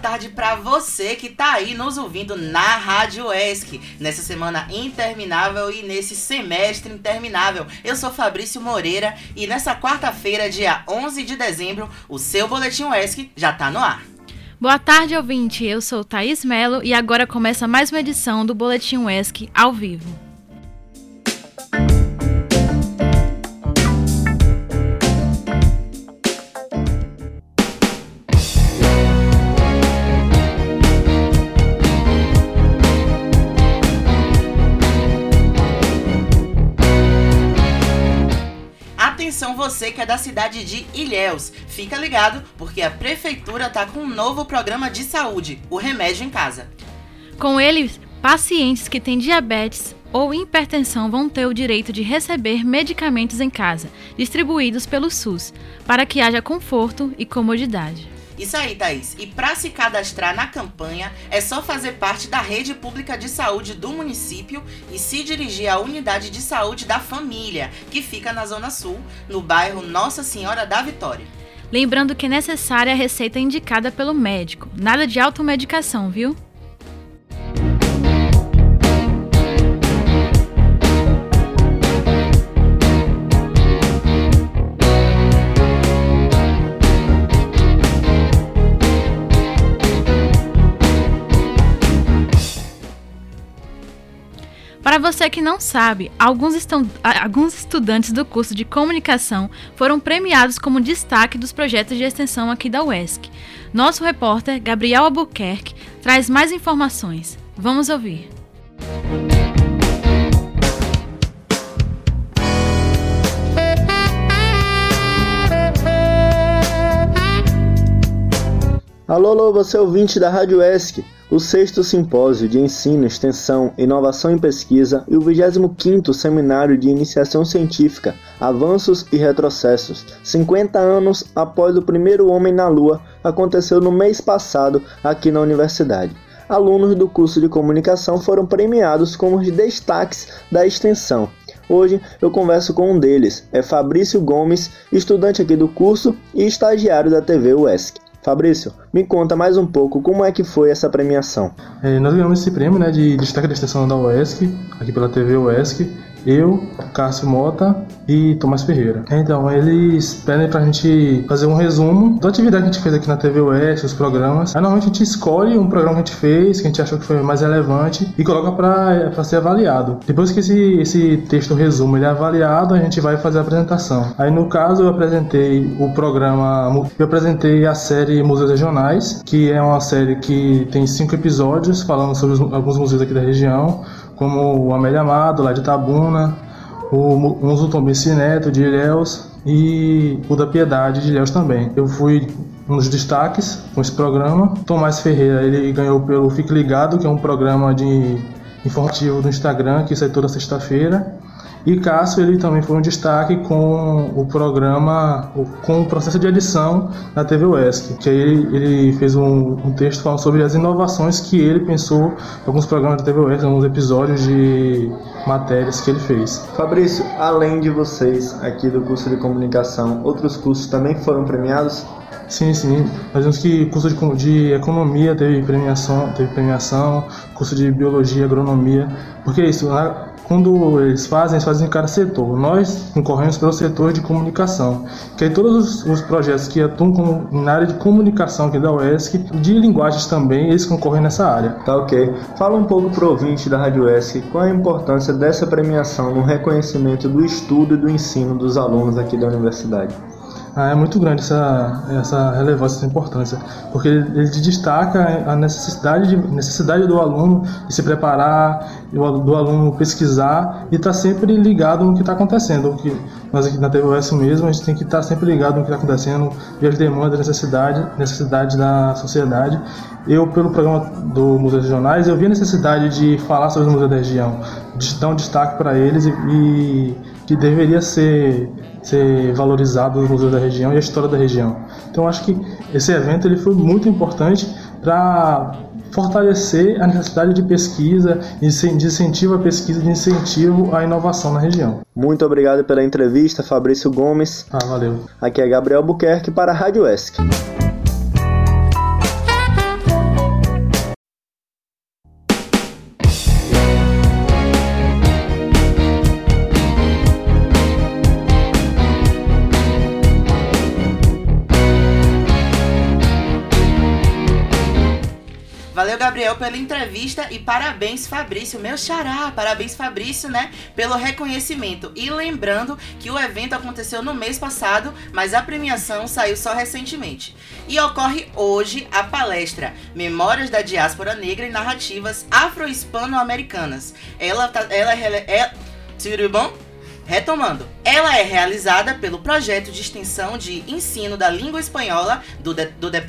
tarde para você que tá aí nos ouvindo na Rádio ESC, nessa semana interminável e nesse semestre interminável. Eu sou Fabrício Moreira e nessa quarta-feira, dia 11 de dezembro, o seu Boletim ESC já tá no ar. Boa tarde, ouvinte. Eu sou Thaís Melo e agora começa mais uma edição do Boletim ESC ao vivo. Você que é da cidade de Ilhéus. Fica ligado, porque a prefeitura tá com um novo programa de saúde, o Remédio em Casa. Com ele, pacientes que têm diabetes ou hipertensão vão ter o direito de receber medicamentos em casa, distribuídos pelo SUS, para que haja conforto e comodidade. Isso aí, Thaís. E para se cadastrar na campanha, é só fazer parte da rede pública de saúde do município e se dirigir à unidade de saúde da família, que fica na Zona Sul, no bairro Nossa Senhora da Vitória. Lembrando que é necessária a receita indicada pelo médico. Nada de automedicação, viu? Você que não sabe, alguns, estão, alguns estudantes do curso de comunicação foram premiados como destaque dos projetos de extensão aqui da UESC. Nosso repórter, Gabriel Albuquerque, traz mais informações. Vamos ouvir. Alô, alô, você é ouvinte da Rádio ESC. O sexto Simpósio de Ensino, Extensão, Inovação e Pesquisa e o 25º Seminário de Iniciação Científica, Avanços e Retrocessos, 50 anos após o primeiro homem na Lua, aconteceu no mês passado aqui na universidade. Alunos do curso de comunicação foram premiados como os destaques da extensão. Hoje eu converso com um deles, é Fabrício Gomes, estudante aqui do curso e estagiário da TV UESC. Fabrício, me conta mais um pouco como é que foi essa premiação. É, nós ganhamos esse prêmio né, de destaque da extensão da UESC, aqui pela TV UESC, eu, Cássio Mota e Tomás Ferreira. Então, eles pedem pra gente fazer um resumo da atividade que a gente fez aqui na TV Oeste, os programas. Aí, normalmente, a gente escolhe um programa que a gente fez, que a gente achou que foi mais relevante, e coloca pra, pra ser avaliado. Depois que esse, esse texto resumo ele é avaliado, a gente vai fazer a apresentação. Aí, no caso, eu apresentei o programa, eu apresentei a série Museus Regionais, que é uma série que tem cinco episódios falando sobre os, alguns museus aqui da região como o Amélia Amado, lá de Tabuna, o Muso Tombici Neto, de Ilhéus, e o da Piedade, de Ilhéus também. Eu fui um dos destaques com esse programa. Tomás Ferreira, ele ganhou pelo Fique Ligado, que é um programa de informativo do Instagram, que sai toda sexta-feira. E Cássio ele também foi um destaque com o programa, com o processo de edição da TV UESC, que aí ele, ele fez um, um, texto falando sobre as inovações que ele pensou em alguns programas da TV UESC, alguns episódios de matérias que ele fez. Fabrício, além de vocês aqui do curso de comunicação, outros cursos também foram premiados? Sim, sim. Nós vimos que curso de, de, economia teve premiação, teve premiação, curso de biologia, agronomia, porque isso, quando eles fazem, eles fazem em cada setor. Nós concorremos pelo setor de comunicação, que aí todos os, os projetos que atuam como, na área de comunicação aqui da UESC, de linguagens também, eles concorrem nessa área. Tá ok. Fala um pouco para o ouvinte da Rádio UESC qual a importância dessa premiação no reconhecimento do estudo e do ensino dos alunos aqui da universidade. Ah, é muito grande essa, essa relevância, essa importância, porque ele destaca a necessidade, de, necessidade do aluno de se preparar, do, aluno pesquisar e estar tá sempre ligado no que está acontecendo. Que nós aqui na TVS mesmo, a gente tem que estar tá sempre ligado no que está acontecendo, ver as demandas, necessidade, necessidade da sociedade. Eu, pelo programa do Museu Regionais, eu vi a necessidade de falar sobre os museus da região, de dar um destaque para eles e, e que deveria ser ser valorizado no museu da região e a história da região. Então acho que esse evento ele foi muito importante para fortalecer a necessidade de pesquisa, de incentivo à pesquisa, de incentivo à inovação na região. Muito obrigado pela entrevista, Fabrício Gomes. Ah, valeu. Aqui é Gabriel Buquerque para a Rádio ESC. Gabriel, pela entrevista e parabéns, Fabrício, meu xará. Parabéns, Fabrício, né, pelo reconhecimento. E lembrando que o evento aconteceu no mês passado, mas a premiação saiu só recentemente. E ocorre hoje a palestra Memórias da Diáspora Negra e Narrativas Afro-Hispano-Americanas. Ela, tá, ela é, é. Tudo bom? Retomando, ela é realizada pelo projeto de extensão de ensino da língua espanhola do, de, do, de,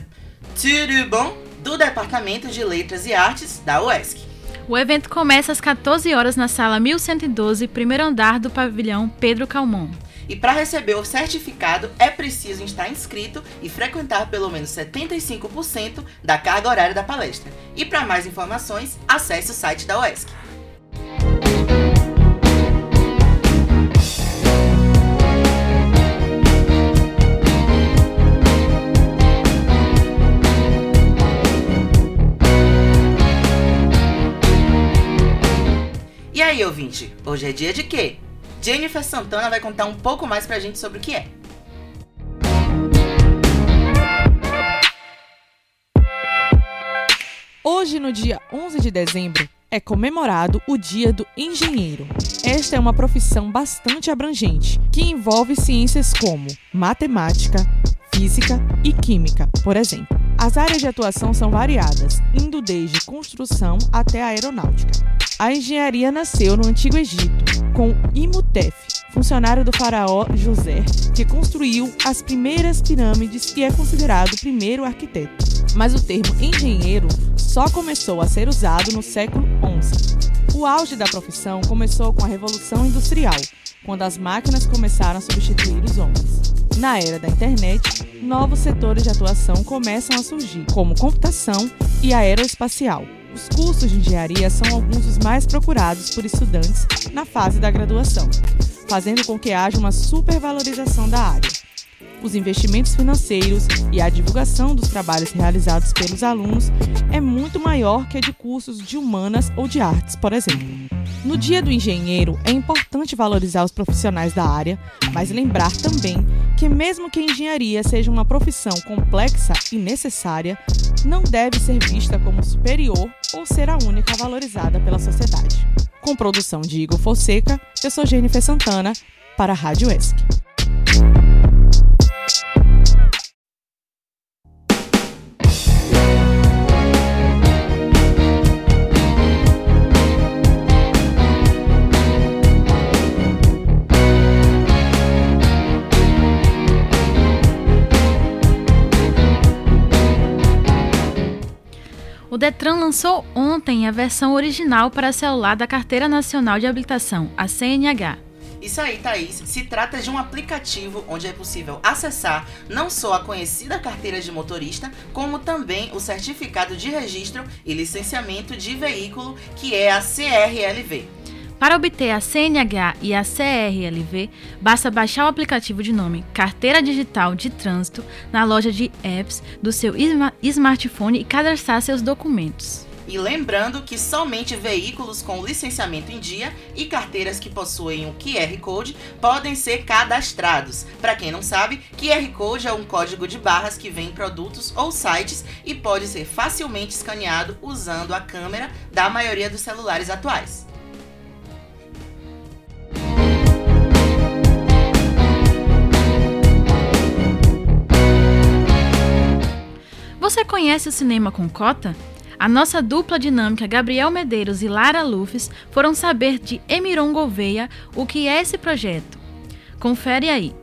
tudo bom? Do Departamento de Letras e Artes da UESC. O evento começa às 14 horas na sala 1112, primeiro andar do pavilhão Pedro Calmon. E para receber o certificado é preciso estar inscrito e frequentar pelo menos 75% da carga horária da palestra. E para mais informações, acesse o site da UESC. Ouvinte, hoje é dia de quê? Jennifer Santana vai contar um pouco mais pra gente sobre o que é. Hoje, no dia 11 de dezembro, é comemorado o Dia do Engenheiro. Esta é uma profissão bastante abrangente, que envolve ciências como matemática, física e química, por exemplo. As áreas de atuação são variadas, indo desde construção até a aeronáutica. A engenharia nasceu no Antigo Egito, com Imhotep, funcionário do faraó José, que construiu as primeiras pirâmides e é considerado o primeiro arquiteto. Mas o termo engenheiro só começou a ser usado no século XI. O auge da profissão começou com a Revolução Industrial, quando as máquinas começaram a substituir os homens. Na era da internet, novos setores de atuação começam a surgir, como computação e aeroespacial. Os cursos de engenharia são alguns dos mais procurados por estudantes na fase da graduação, fazendo com que haja uma supervalorização da área. Os investimentos financeiros e a divulgação dos trabalhos realizados pelos alunos é muito maior que a de cursos de humanas ou de artes, por exemplo. No Dia do Engenheiro, é importante valorizar os profissionais da área, mas lembrar também que, mesmo que a engenharia seja uma profissão complexa e necessária, não deve ser vista como superior ou ser a única valorizada pela sociedade. Com produção de Igor Fonseca, eu sou Jennifer Santana, para a Rádio ESC. Detran lançou ontem a versão original para celular da Carteira Nacional de Habilitação, a CNH. Isso aí, Thaís. Se trata de um aplicativo onde é possível acessar não só a conhecida carteira de motorista, como também o certificado de registro e licenciamento de veículo, que é a CRLV. Para obter a CNH e a CRLV, basta baixar o aplicativo de nome Carteira Digital de Trânsito na loja de apps do seu smartphone e cadastrar seus documentos. E lembrando que somente veículos com licenciamento em dia e carteiras que possuem o QR Code podem ser cadastrados. Para quem não sabe, QR Code é um código de barras que vem em produtos ou sites e pode ser facilmente escaneado usando a câmera da maioria dos celulares atuais. Conhece o cinema com cota? A nossa dupla dinâmica Gabriel Medeiros e Lara Lufes foram saber de Emiron Gouveia o que é esse projeto. Confere aí.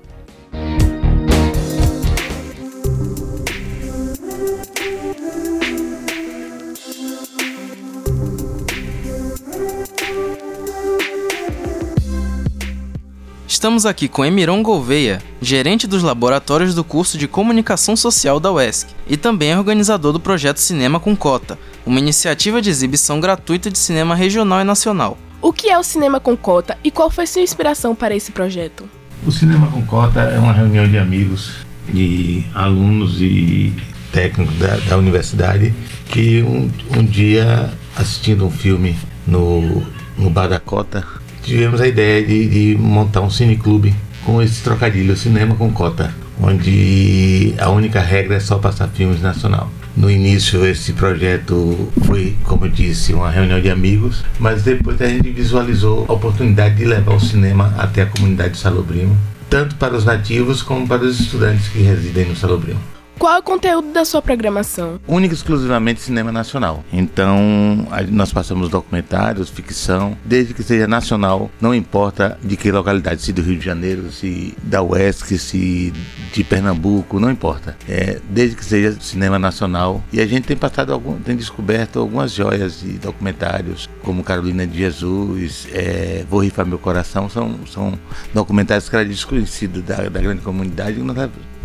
Estamos aqui com Emiron Gouveia, gerente dos laboratórios do curso de Comunicação Social da UESC e também organizador do projeto Cinema com Cota, uma iniciativa de exibição gratuita de cinema regional e nacional. O que é o Cinema com Cota e qual foi sua inspiração para esse projeto? O Cinema com Cota é uma reunião de amigos, de alunos e técnicos da, da universidade que um, um dia, assistindo um filme no, no Bar da Cota, tivemos a ideia de, de montar um cineclube com esse trocadilho, cinema com cota. onde a única regra é só passar filmes nacional. No início, esse projeto foi, como eu disse, uma reunião de amigos, mas depois a gente visualizou a oportunidade de levar o cinema até a comunidade de Salobrimo, tanto para os nativos como para os estudantes que residem no Salobrimo. Qual é o conteúdo da sua programação? Única e exclusivamente cinema nacional. Então, nós passamos documentários, ficção, desde que seja nacional, não importa de que localidade, se do Rio de Janeiro, se da UESC, se de Pernambuco, não importa. É, desde que seja cinema nacional. E a gente tem passado algum, tem descoberto algumas joias de documentários, como Carolina de Jesus, é, Vou Rifar Meu Coração, são, são documentários que eram desconhecidos da, da grande comunidade e nós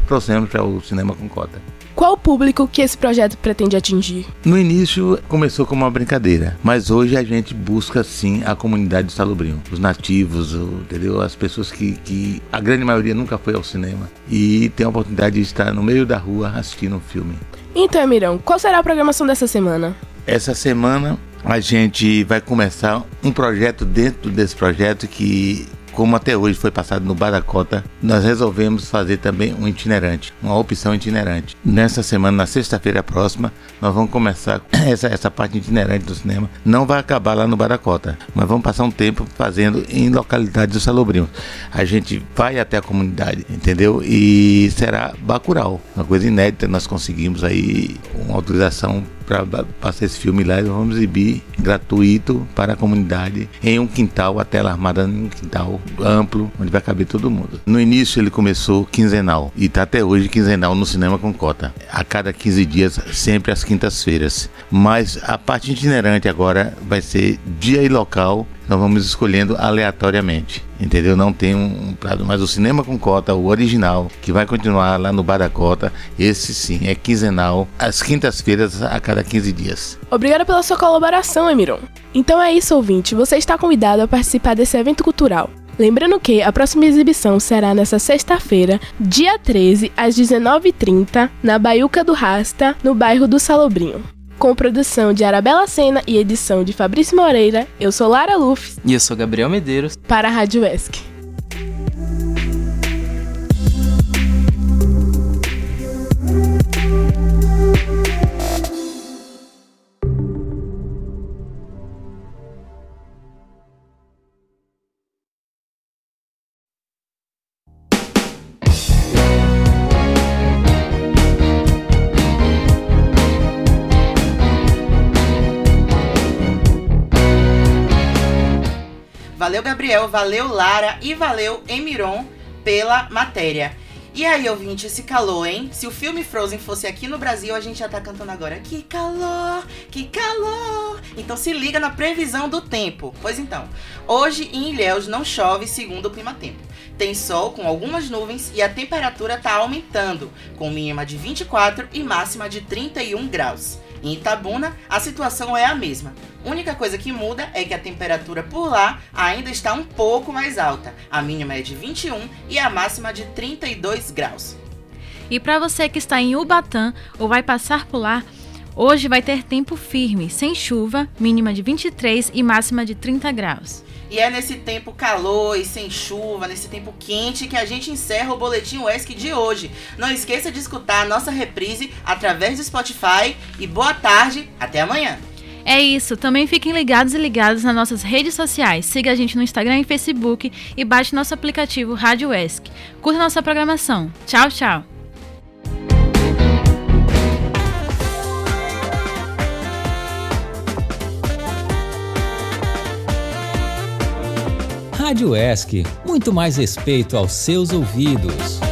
trouxemos para o cinema com cota. Qual o público que esse projeto pretende atingir? No início começou como uma brincadeira, mas hoje a gente busca sim a comunidade de Salobrinho, os nativos, o- entendeu? As pessoas que, que a grande maioria nunca foi ao cinema e tem a oportunidade de estar no meio da rua assistindo um filme. Então, Emirão, qual será a programação dessa semana? Essa semana a gente vai começar um projeto dentro desse projeto que, como até hoje foi passado no Badacota, nós resolvemos fazer também um itinerante, uma opção itinerante. Nessa semana, na sexta-feira próxima, nós vamos começar essa, essa parte itinerante do cinema. Não vai acabar lá no Badacota, mas vamos passar um tempo fazendo em localidades do Salobrinho. A gente vai até a comunidade, entendeu? E será Bacurau, uma coisa inédita. Nós conseguimos aí uma autorização para passar esse filme lá e vamos exibir gratuito para a comunidade em um quintal, a tela armada em um quintal amplo, onde vai caber todo mundo. No início ele começou quinzenal e está até hoje quinzenal no cinema com cota. A cada 15 dias, sempre às quintas-feiras. Mas a parte itinerante agora vai ser dia e local nós vamos escolhendo aleatoriamente, entendeu? Não tem um, um prazo, mas o cinema com cota, o original, que vai continuar lá no Bar da Cota, esse sim é quinzenal, às quintas-feiras a cada 15 dias. Obrigada pela sua colaboração, Emiron. Então é isso, ouvinte. Você está convidado a participar desse evento cultural. Lembrando que a próxima exibição será nesta sexta-feira, dia 13, às 19h30, na Baiuca do Rasta, no bairro do Salobrinho. Com produção de Arabella Sena e edição de Fabrício Moreira, eu sou Lara Lufs, E eu sou Gabriel Medeiros. para a Rádio ESC. Valeu, Gabriel, valeu, Lara e valeu, Emiron, pela matéria. E aí, ouvinte, esse calor, hein? Se o filme Frozen fosse aqui no Brasil, a gente já tá cantando agora. Que calor, que calor. Então se liga na previsão do tempo. Pois então, hoje em Ilhéus não chove segundo o clima-tempo. Tem sol com algumas nuvens e a temperatura tá aumentando, com mínima de 24 e máxima de 31 graus. Em Itabuna, a situação é a mesma. Única coisa que muda é que a temperatura por lá ainda está um pouco mais alta. A mínima é de 21 e a máxima de 32 graus. E para você que está em Ubatã ou vai passar por lá, hoje vai ter tempo firme, sem chuva, mínima de 23 e máxima de 30 graus. E é nesse tempo calor e sem chuva, nesse tempo quente, que a gente encerra o Boletim UESC de hoje. Não esqueça de escutar a nossa reprise através do Spotify. E boa tarde, até amanhã! É isso, também fiquem ligados e ligados nas nossas redes sociais. Siga a gente no Instagram e Facebook e baixe nosso aplicativo Rádio ESC. Curta nossa programação. Tchau, tchau. Rádio ESC, muito mais respeito aos seus ouvidos.